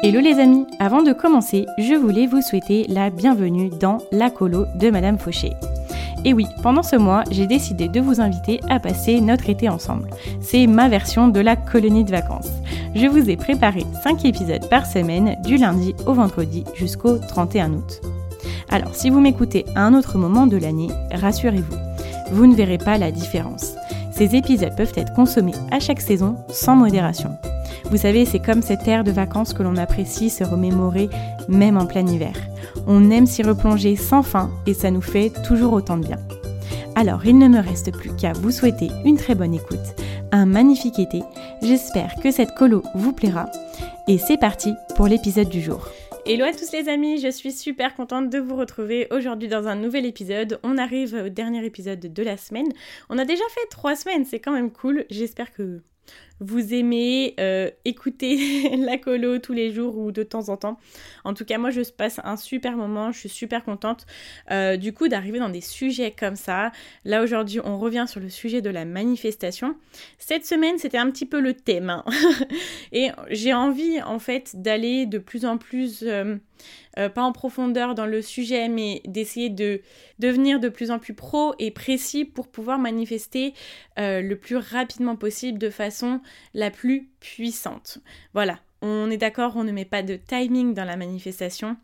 Hello les amis, avant de commencer, je voulais vous souhaiter la bienvenue dans la colo de Madame Fauché. Et oui, pendant ce mois, j'ai décidé de vous inviter à passer notre été ensemble. C'est ma version de la colonie de vacances. Je vous ai préparé 5 épisodes par semaine du lundi au vendredi jusqu'au 31 août. Alors, si vous m'écoutez à un autre moment de l'année, rassurez-vous, vous ne verrez pas la différence. Ces épisodes peuvent être consommés à chaque saison sans modération. Vous savez, c'est comme cette ère de vacances que l'on apprécie se remémorer même en plein hiver. On aime s'y replonger sans fin et ça nous fait toujours autant de bien. Alors, il ne me reste plus qu'à vous souhaiter une très bonne écoute, un magnifique été. J'espère que cette colo vous plaira. Et c'est parti pour l'épisode du jour. Hello à tous les amis, je suis super contente de vous retrouver aujourd'hui dans un nouvel épisode. On arrive au dernier épisode de la semaine. On a déjà fait trois semaines, c'est quand même cool. J'espère que vous aimez euh, écouter la colo tous les jours ou de temps en temps. En tout cas, moi, je passe un super moment. Je suis super contente euh, du coup d'arriver dans des sujets comme ça. Là, aujourd'hui, on revient sur le sujet de la manifestation. Cette semaine, c'était un petit peu le thème. Hein. Et j'ai envie, en fait, d'aller de plus en plus... Euh, pas en profondeur dans le sujet, mais d'essayer de devenir de plus en plus pro et précis pour pouvoir manifester le plus rapidement possible de façon la plus puissante. Voilà, on est d'accord, on ne met pas de timing dans la manifestation,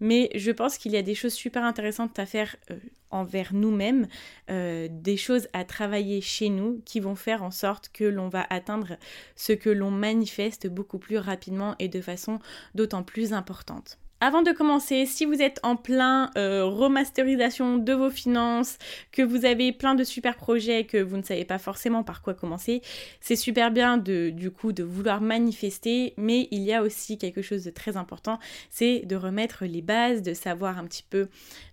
mais je pense qu'il y a des choses super intéressantes à faire euh, envers nous-mêmes, des choses à travailler chez nous qui vont faire en sorte que l'on va atteindre ce que l'on manifeste beaucoup plus rapidement et de façon d'autant plus importante. Avant de commencer, si vous êtes en plein euh, remasterisation de vos finances, que vous avez plein de super projets, que vous ne savez pas forcément par quoi commencer, c'est super bien du coup de vouloir manifester, mais il y a aussi quelque chose de très important, c'est de remettre les bases, de savoir un petit peu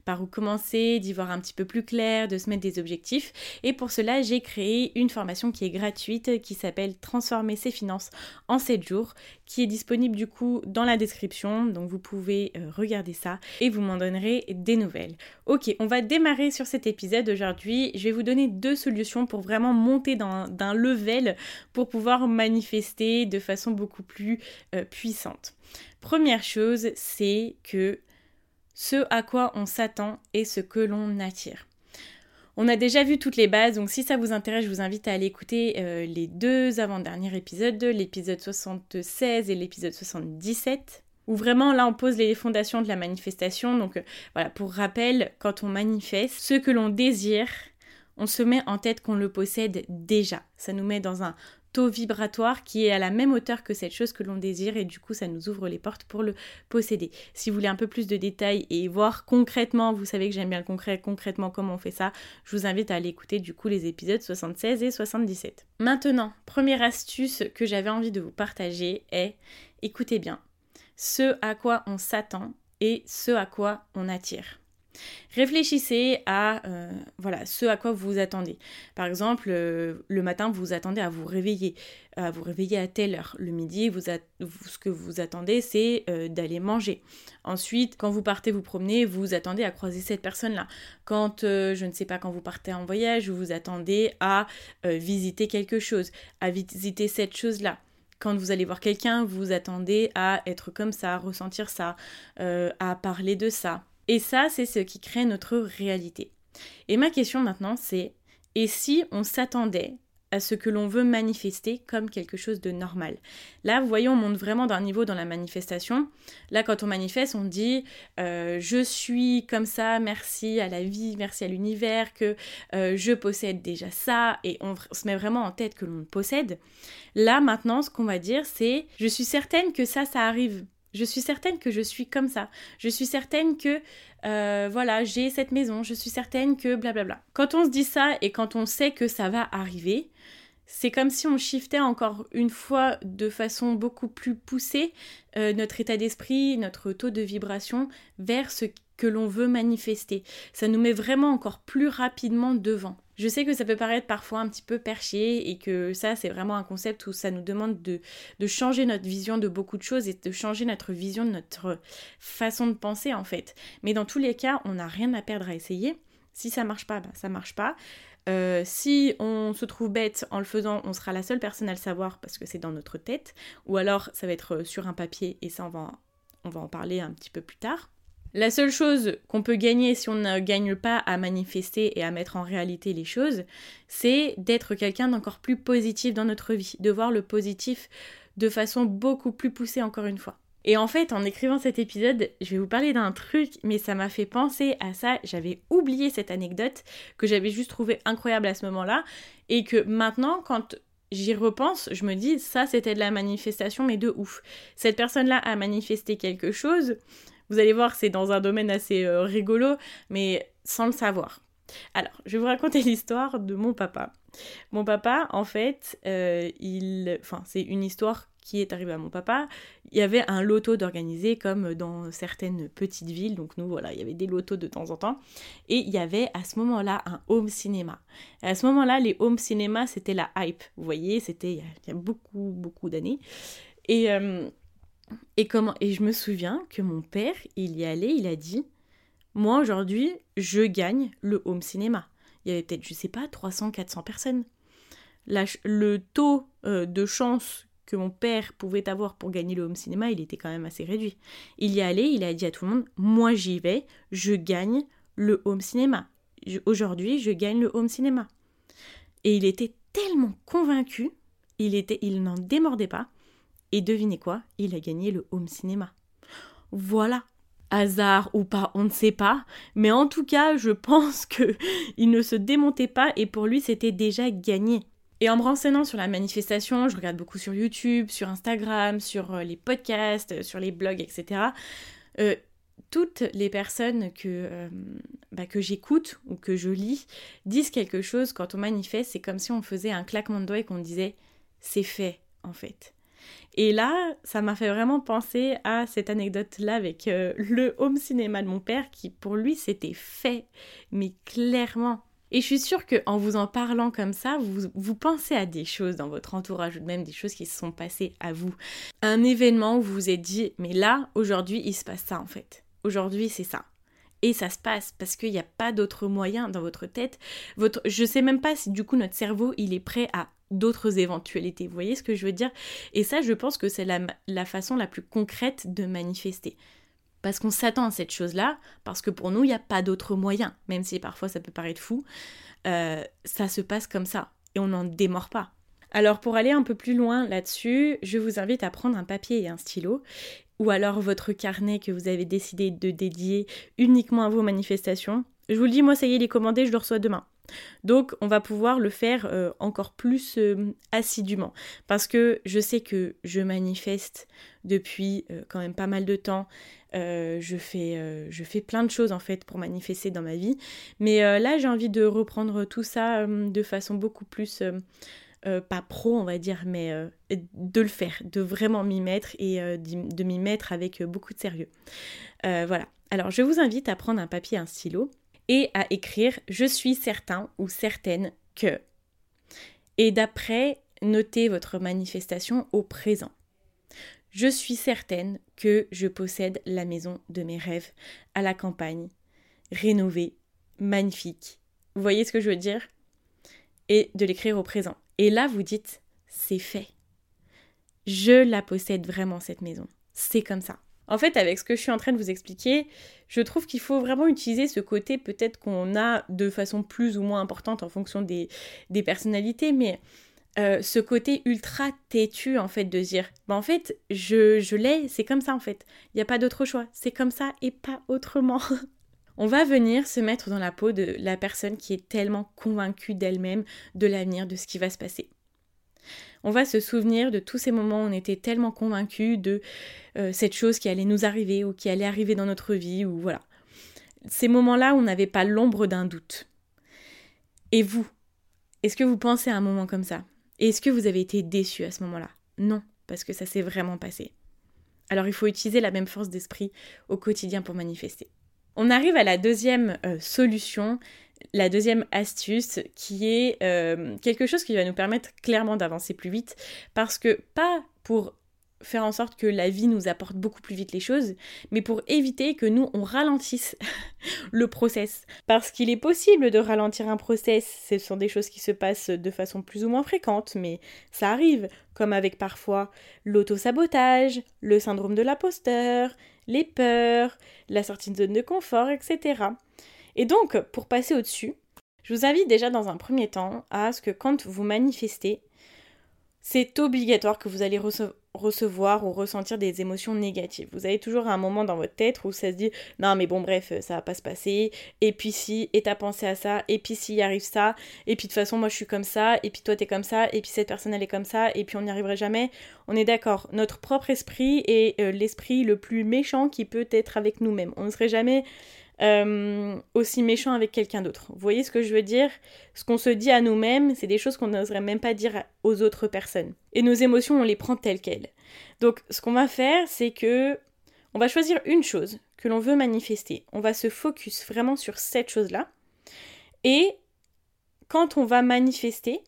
par où commencer, d'y voir un petit peu plus clair, de se mettre des objectifs. Et pour cela, j'ai créé une formation qui est gratuite, qui s'appelle Transformer ses finances en 7 jours, qui est disponible du coup dans la description. Donc vous pouvez euh, regarder ça et vous m'en donnerez des nouvelles. Ok, on va démarrer sur cet épisode aujourd'hui. Je vais vous donner deux solutions pour vraiment monter d'un level pour pouvoir manifester de façon beaucoup plus euh, puissante. Première chose, c'est que ce à quoi on s'attend et ce que l'on attire. On a déjà vu toutes les bases, donc si ça vous intéresse, je vous invite à aller écouter euh, les deux avant-derniers épisodes, l'épisode 76 et l'épisode 77, où vraiment là on pose les fondations de la manifestation. Donc euh, voilà, pour rappel, quand on manifeste, ce que l'on désire, on se met en tête qu'on le possède déjà. Ça nous met dans un vibratoire qui est à la même hauteur que cette chose que l'on désire et du coup ça nous ouvre les portes pour le posséder. Si vous voulez un peu plus de détails et voir concrètement, vous savez que j'aime bien le concret, concrètement comment on fait ça, je vous invite à aller écouter du coup les épisodes 76 et 77. Maintenant, première astuce que j'avais envie de vous partager est, écoutez bien, ce à quoi on s'attend et ce à quoi on attire. Réfléchissez à euh, voilà ce à quoi vous vous attendez. Par exemple, euh, le matin, vous vous attendez à vous réveiller, à vous réveiller à telle heure. Le midi, vous, ce que vous attendez, c'est euh, d'aller manger. Ensuite, quand vous partez vous promener, vous vous attendez à croiser cette personne-là. Quand, je ne sais pas, quand vous partez en voyage, vous vous attendez à visiter quelque chose, à visiter cette chose-là quand vous allez voir quelqu'un, vous vous attendez à être comme ça, à ressentir ça, à parler de ça. Et ça, c'est ce qui crée notre réalité. Et ma question maintenant, c'est et si on s'attendait à ce que l'on veut manifester comme quelque chose de normal? Là, vous voyez, on monte vraiment d'un niveau dans la manifestation. Là, quand on manifeste, on dit euh, je suis comme ça, merci à la vie, merci à l'univers, que euh, je possède déjà ça, et on se met vraiment en tête que l'on possède. Là, maintenant, ce qu'on va dire, c'est je suis certaine que ça, ça arrive je suis certaine que je suis comme ça. Je suis certaine que, euh, voilà, j'ai cette maison. Je suis certaine que blablabla. Quand on se dit ça et quand on sait que ça va arriver, c'est comme si on shiftait encore une fois de façon beaucoup plus poussée euh, notre état d'esprit, notre taux de vibration vers ce que l'on veut manifester. Ça nous met vraiment encore plus rapidement devant. Je sais que ça peut paraître parfois un petit peu perché et que ça c'est vraiment un concept où ça nous demande de, changer notre vision de beaucoup de choses et de changer notre vision de notre façon de penser en fait. Mais dans tous les cas, on n'a rien à perdre à essayer. Si ça marche pas, bah, ça marche pas. Euh, si on se trouve bête en le faisant, on sera la seule personne à le savoir parce que c'est dans notre tête. Ou alors ça va être sur un papier et ça va, on va en parler un petit peu plus tard. La seule chose qu'on peut gagner si on ne gagne pas à manifester et à mettre en réalité les choses, c'est d'être quelqu'un d'encore plus positif dans notre vie, de voir le positif de façon beaucoup plus poussée encore une fois. Et en fait, en écrivant cet épisode, je vais vous parler d'un truc, mais ça m'a fait penser à ça. J'avais oublié cette anecdote que j'avais juste trouvée incroyable à ce moment-là, et que maintenant, quand j'y repense, je me dis, ça c'était de la manifestation, mais de ouf. Cette personne-là a manifesté quelque chose, vous allez voir, c'est dans un domaine assez euh, rigolo, mais sans le savoir. Alors, je vais vous raconter l'histoire de mon papa. Mon papa, en fait, euh, il... enfin, c'est une histoire qui est arrivée à mon papa. Il y avait un loto d'organiser comme dans certaines petites villes. Donc nous, voilà, il y avait des lotos de temps en temps. Et il y avait à ce moment-là un home cinéma. à ce moment-là, les home cinéma, c'était la hype. Vous voyez, c'était il, y a beaucoup, beaucoup d'années. Et... Euh, et, comment, et je me souviens que mon père, il y allait, il a dit Moi aujourd'hui, je gagne le home cinéma. Il y avait peut-être, je sais pas, 300, 400 personnes. le taux euh, de chance que mon père pouvait avoir pour gagner le home cinéma, il était quand même assez réduit. Il y allait, il a dit à tout le monde Moi j'y vais, je gagne le home cinéma. Aujourd'hui, je gagne le home cinéma. Et il était tellement convaincu, il, était, il n'en démordait pas, et devinez quoi Il a gagné le home cinéma. Voilà. Hasard ou pas, on ne sait pas. Mais en tout cas, je pense que il ne se démontait pas et pour lui, c'était déjà gagné. Et en me renseignant sur la manifestation, je regarde beaucoup sur YouTube, sur Instagram, sur euh, les podcasts, euh, sur les blogs, etc. Euh, toutes les personnes que, bah, que j'écoute ou que je lis disent quelque chose quand on manifeste. C'est comme si on faisait un claquement de doigts et qu'on disait c'est fait en fait. Et là, ça m'a fait vraiment penser à cette anecdote-là avec euh, le home cinéma de mon père qui, pour lui, c'était fait, mais clairement. Et je suis sûre qu'en vous en parlant comme ça, vous, pensez à des choses dans votre entourage ou même des choses qui se sont passées à vous. Un événement où vous vous êtes dit, mais là, aujourd'hui, il se passe ça en fait. Aujourd'hui, c'est ça. Et ça se passe parce qu'il n'y a pas d'autre moyen dans votre tête. Votre, je sais même pas si du coup notre cerveau il est prêt à d'autres éventualités. Vous voyez ce que je veux dire? Et ça, je pense que c'est la, façon la plus concrète de manifester. Parce qu'on s'attend à cette chose-là, parce que pour nous, il n'y a pas d'autre moyen, même si parfois ça peut paraître fou, euh, ça se passe comme ça, et on n'en démord pas. Alors pour aller un peu plus loin là-dessus, je vous invite à prendre un papier et un stylo, ou alors votre carnet que vous avez décidé de dédier uniquement à vos manifestations. Je vous le dis, moi ça y est, il est commandé, je le reçois demain. Donc on va pouvoir le faire euh, encore plus euh, assidûment parce que je sais que je manifeste depuis euh, quand même pas mal de temps. je, fais, je fais plein de choses en fait pour manifester dans ma vie. Mais là j'ai envie de reprendre tout ça de façon beaucoup plus... pas pro on va dire, mais de le faire, de vraiment m'y mettre et de m'y mettre avec beaucoup de sérieux. voilà. Alors je vous invite à prendre un papier et un stylo et à écrire je suis certain ou certaine que. Et d'après, notez votre manifestation au présent. Je suis certaine que je possède la maison de mes rêves à la campagne, rénovée, magnifique. Vous voyez ce que je veux dire? Et de l'écrire au présent. Et là, vous dites, c'est fait. Je la possède vraiment, cette maison. C'est comme ça. En fait, avec ce que je suis en train de vous expliquer, je trouve qu'il faut vraiment utiliser ce côté peut-être qu'on a de façon plus ou moins importante en fonction des, personnalités, mais euh, ce côté ultra têtu en fait de dire, bah en fait, je, je l'ai, c'est comme ça en fait, il n'y a pas d'autre choix, c'est comme ça et pas autrement. On va venir se mettre dans la peau de la personne qui est tellement convaincue d'elle-même, de l'avenir, de ce qui va se passer on va se souvenir de tous ces moments où on était tellement convaincus de euh, cette chose qui allait nous arriver ou qui allait arriver dans notre vie ou voilà. Ces moments-là on n'avait pas l'ombre d'un doute. Et vous, est-ce que vous pensez à un moment comme ça? Est-ce que vous avez été déçu à ce moment-là? Non, parce que ça s'est vraiment passé. Alors il faut utiliser la même force d'esprit au quotidien pour manifester. On arrive à la deuxième euh, solution, la deuxième astuce qui est euh, quelque chose qui va nous permettre clairement d'avancer plus vite parce que pas pour faire en sorte que la vie nous apporte beaucoup plus vite les choses, mais pour éviter que nous, on ralentisse le process. Parce qu'il est possible de ralentir un process, ce sont des choses qui se passent de façon plus ou moins fréquente, mais ça arrive, comme avec parfois l'auto-sabotage, le syndrome de l'imposteur, les peurs, la sortie de zone de confort, etc. Et donc, pour passer au-dessus, je vous invite déjà dans un premier temps à ce que quand vous manifestez, c'est obligatoire que vous allez recevoir ou ressentir des émotions négatives. Vous avez toujours un moment dans votre tête où ça se dit non mais bon bref ça va pas se passer et puis si et t'as pensé à ça et puis s'il arrive ça et puis de toute façon moi je suis comme ça et puis toi t'es comme ça et puis cette personne elle est comme ça et puis on n'y arriverait jamais. On est d'accord. Notre propre esprit est euh, l'esprit le plus méchant qui peut être avec nous-mêmes. On ne serait jamais euh, aussi méchant avec quelqu'un d'autre. Vous voyez ce que je veux dire? Ce qu'on se dit à nous-mêmes, c'est des choses qu'on n'oserait même pas dire aux autres personnes. Et nos émotions, on les prend telles quelles. Donc, ce qu'on va faire, c'est que on va choisir une chose que l'on veut manifester. On va se focus vraiment sur cette chose-là. Et quand on va manifester,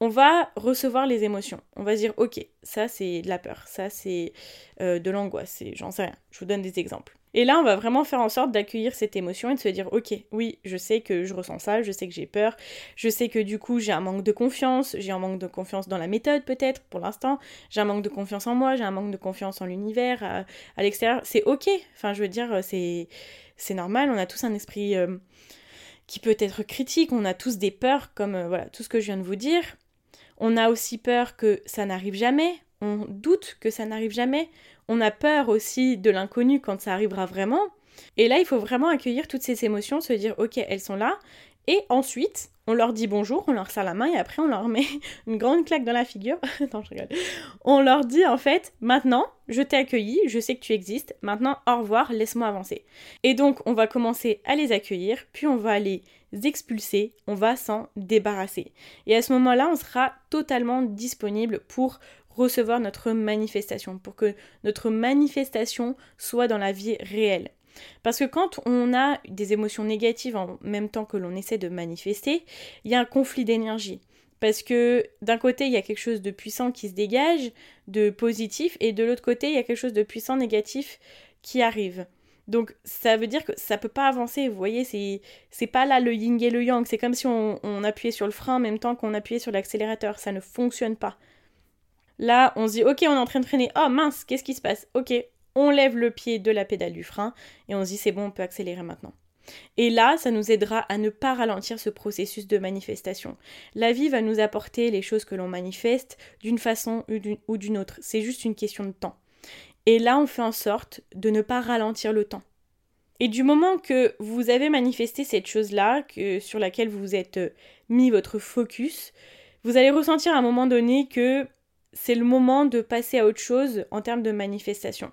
on va recevoir les émotions. On va dire, ok, ça c'est de la peur, ça c'est euh, de l'angoisse, j'en sais rien. Je vous donne des exemples. Et là, on va vraiment faire en sorte d'accueillir cette émotion et de se dire, ok, oui, je sais que je ressens ça, je sais que j'ai peur, je sais que du coup j'ai un manque de confiance, j'ai un manque de confiance dans la méthode peut-être pour l'instant, j'ai un manque de confiance en moi, j'ai un manque de confiance en l'univers, à, l'extérieur. C'est ok, enfin je veux dire, c'est, normal, on a tous un esprit euh, qui peut être critique, on a tous des peurs comme euh, voilà, tout ce que je viens de vous dire. On a aussi peur que ça n'arrive jamais, on doute que ça n'arrive jamais, on a peur aussi de l'inconnu quand ça arrivera vraiment. Et là, il faut vraiment accueillir toutes ces émotions, se dire, ok, elles sont là. Et ensuite, on leur dit bonjour, on leur serre la main et après on leur met une grande claque dans la figure. non, je rigole. On leur dit en fait, maintenant, je t'ai accueilli, je sais que tu existes, maintenant au revoir, laisse-moi avancer. Et donc, on va commencer à les accueillir, puis on va les expulser, on va s'en débarrasser. Et à ce moment-là, on sera totalement disponible pour recevoir notre manifestation, pour que notre manifestation soit dans la vie réelle. Parce que quand on a des émotions négatives en même temps que l'on essaie de manifester, il y a un conflit d'énergie. Parce que d'un côté, il y a quelque chose de puissant qui se dégage, de positif, et de l'autre côté, il y a quelque chose de puissant négatif qui arrive. Donc ça veut dire que ça peut pas avancer, vous voyez, c'est, pas là le yin et le yang, c'est comme si on appuyait sur le frein en même temps qu'on appuyait sur l'accélérateur, ça ne fonctionne pas. Là, on se dit, ok, on est en train de freiner. Oh mince, qu'est-ce qui se passe? Ok, on lève le pied de la pédale du frein et on se dit, c'est bon, on peut accélérer maintenant. Et là, ça nous aidera à ne pas ralentir ce processus de manifestation. La vie va nous apporter les choses que l'on manifeste d'une façon ou d'une autre. C'est juste une question de temps. Et là, on fait en sorte de ne pas ralentir le temps. Et du moment que vous avez manifesté cette chose-là, sur laquelle vous vous êtes mis votre focus, vous allez ressentir à un moment donné que c'est le moment de passer à autre chose en termes de manifestation.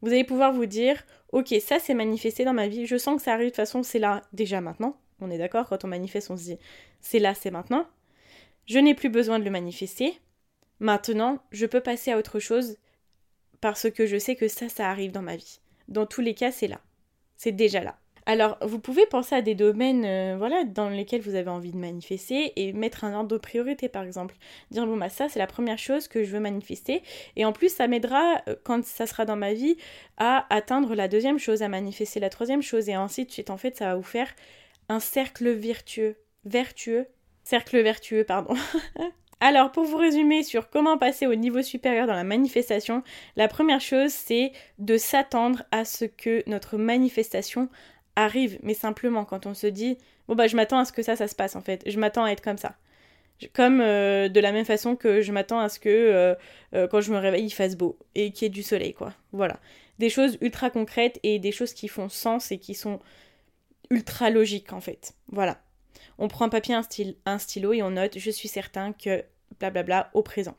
Vous allez pouvoir vous dire, ok, ça s'est manifesté dans ma vie, je sens que ça arrive de toute façon, c'est là déjà maintenant. On est d'accord, quand on manifeste, on se dit, c'est là, c'est maintenant. Je n'ai plus besoin de le manifester. Maintenant, je peux passer à autre chose parce que je sais que ça, ça arrive dans ma vie. Dans tous les cas, c'est là. C'est déjà là. Alors, vous pouvez penser à des domaines euh, voilà, dans lesquels vous avez envie de manifester et mettre un ordre de priorité, par exemple. Dire, bon, bah ça, c'est la première chose que je veux manifester. Et en plus, ça m'aidera, euh, quand ça sera dans ma vie, à atteindre la deuxième chose, à manifester la troisième chose. Et ainsi de. En fait, ça va vous faire un cercle vertueux. Vertueux. Cercle vertueux, pardon. Alors, pour vous résumer sur comment passer au niveau supérieur dans la manifestation, la première chose, c'est de s'attendre à ce que notre manifestation arrive, mais simplement quand on se dit bon bah je m'attends à ce que ça ça se passe en fait, je m'attends à être comme ça. Comme euh, de la même façon que je m'attends à ce que euh, euh, quand je me réveille il fasse beau et qu'il y ait du soleil quoi. Voilà. Des choses ultra concrètes et des choses qui font sens et qui sont ultra logiques en fait. Voilà. On prend un papier, un, un stylo et on note je suis certain que blablabla au présent.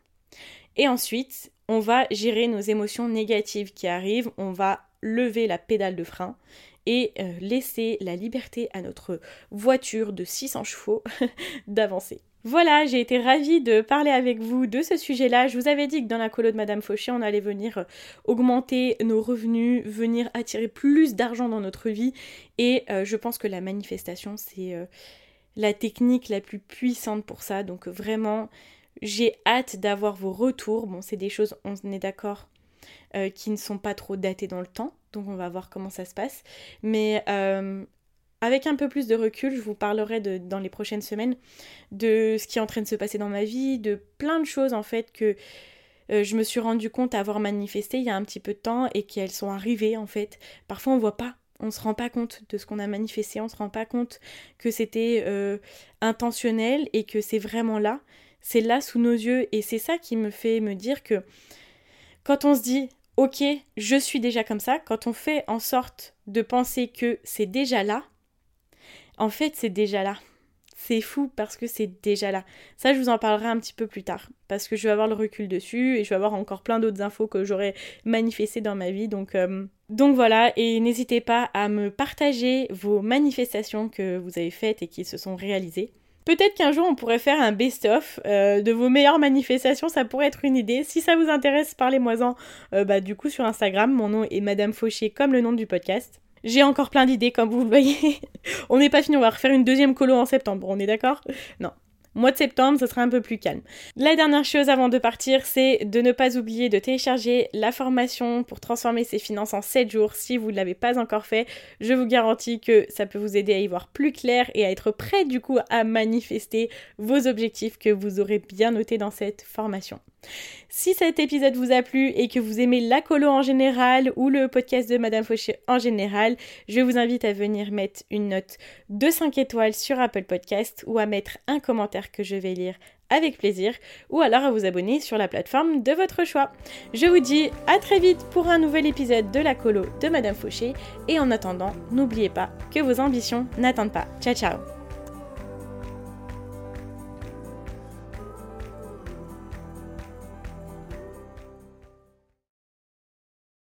Et ensuite, on va gérer nos émotions négatives qui arrivent, on va lever la pédale de frein et euh, laisser la liberté à notre voiture de 600 chevaux d'avancer. Voilà, j'ai été ravie de parler avec vous de ce sujet-là. Je vous avais dit que dans la colo de Madame Fauché, on allait venir euh, augmenter nos revenus, venir attirer plus d'argent dans notre vie. Et euh, je pense que la manifestation, c'est la technique la plus puissante pour ça. Donc vraiment, j'ai hâte d'avoir vos retours. Bon, c'est des choses, on est d'accord, qui ne sont pas trop datées dans le temps. Donc on va voir comment ça se passe. Mais avec un peu plus de recul, je vous parlerai dans les prochaines semaines de ce qui est en train de se passer dans ma vie, de plein de choses en fait que euh, je me suis rendu compte avoir manifesté il y a un petit peu de temps et qu'elles sont arrivées en fait. Parfois on voit pas, on se rend pas compte de ce qu'on a manifesté, on se rend pas compte que c'était euh, intentionnel et que c'est vraiment là, c'est là sous nos yeux et c'est ça qui me fait me dire que quand on se dit ok, je suis déjà comme ça, quand on fait en sorte de penser que c'est déjà là, en fait, c'est déjà là. C'est fou parce que c'est déjà là. Ça, je vous en parlerai un petit peu plus tard parce que je vais avoir le recul dessus et je vais avoir encore plein d'autres infos que j'aurais manifestées dans ma vie. Donc, euh, donc voilà, et n'hésitez pas à me partager vos manifestations que vous avez faites et qui se sont réalisées. Peut-être qu'un jour on pourrait faire un best-of euh, de vos meilleures manifestations, ça pourrait être une idée. Si ça vous intéresse, parlez-moi-en euh, bah, du coup sur Instagram. Mon nom est Madame Fauché comme le nom du podcast. J'ai encore plein d'idées, comme vous le voyez. on n'est pas fini, on va refaire une deuxième colo en septembre, on est d'accord? Non. Mois de septembre, ce sera un peu plus calme. La dernière chose avant de partir, c'est de ne pas oublier de télécharger la formation pour transformer ses finances en 7 jours. Si vous ne l'avez pas encore fait, je vous garantis que ça peut vous aider à y voir plus clair et à être prêt du coup à manifester vos objectifs que vous aurez bien notés dans cette formation. Si cet épisode vous a plu et que vous aimez la colo en général ou le podcast de Madame Fauché en général, je vous invite à venir mettre une note de 5 étoiles sur Apple Podcast ou à mettre un commentaire que je vais lire avec plaisir ou alors à vous abonner sur la plateforme de votre choix. Je vous dis à très vite pour un nouvel épisode de la colo de Madame Fauché et en attendant, n'oubliez pas que vos ambitions n'attendent pas. Ciao ciao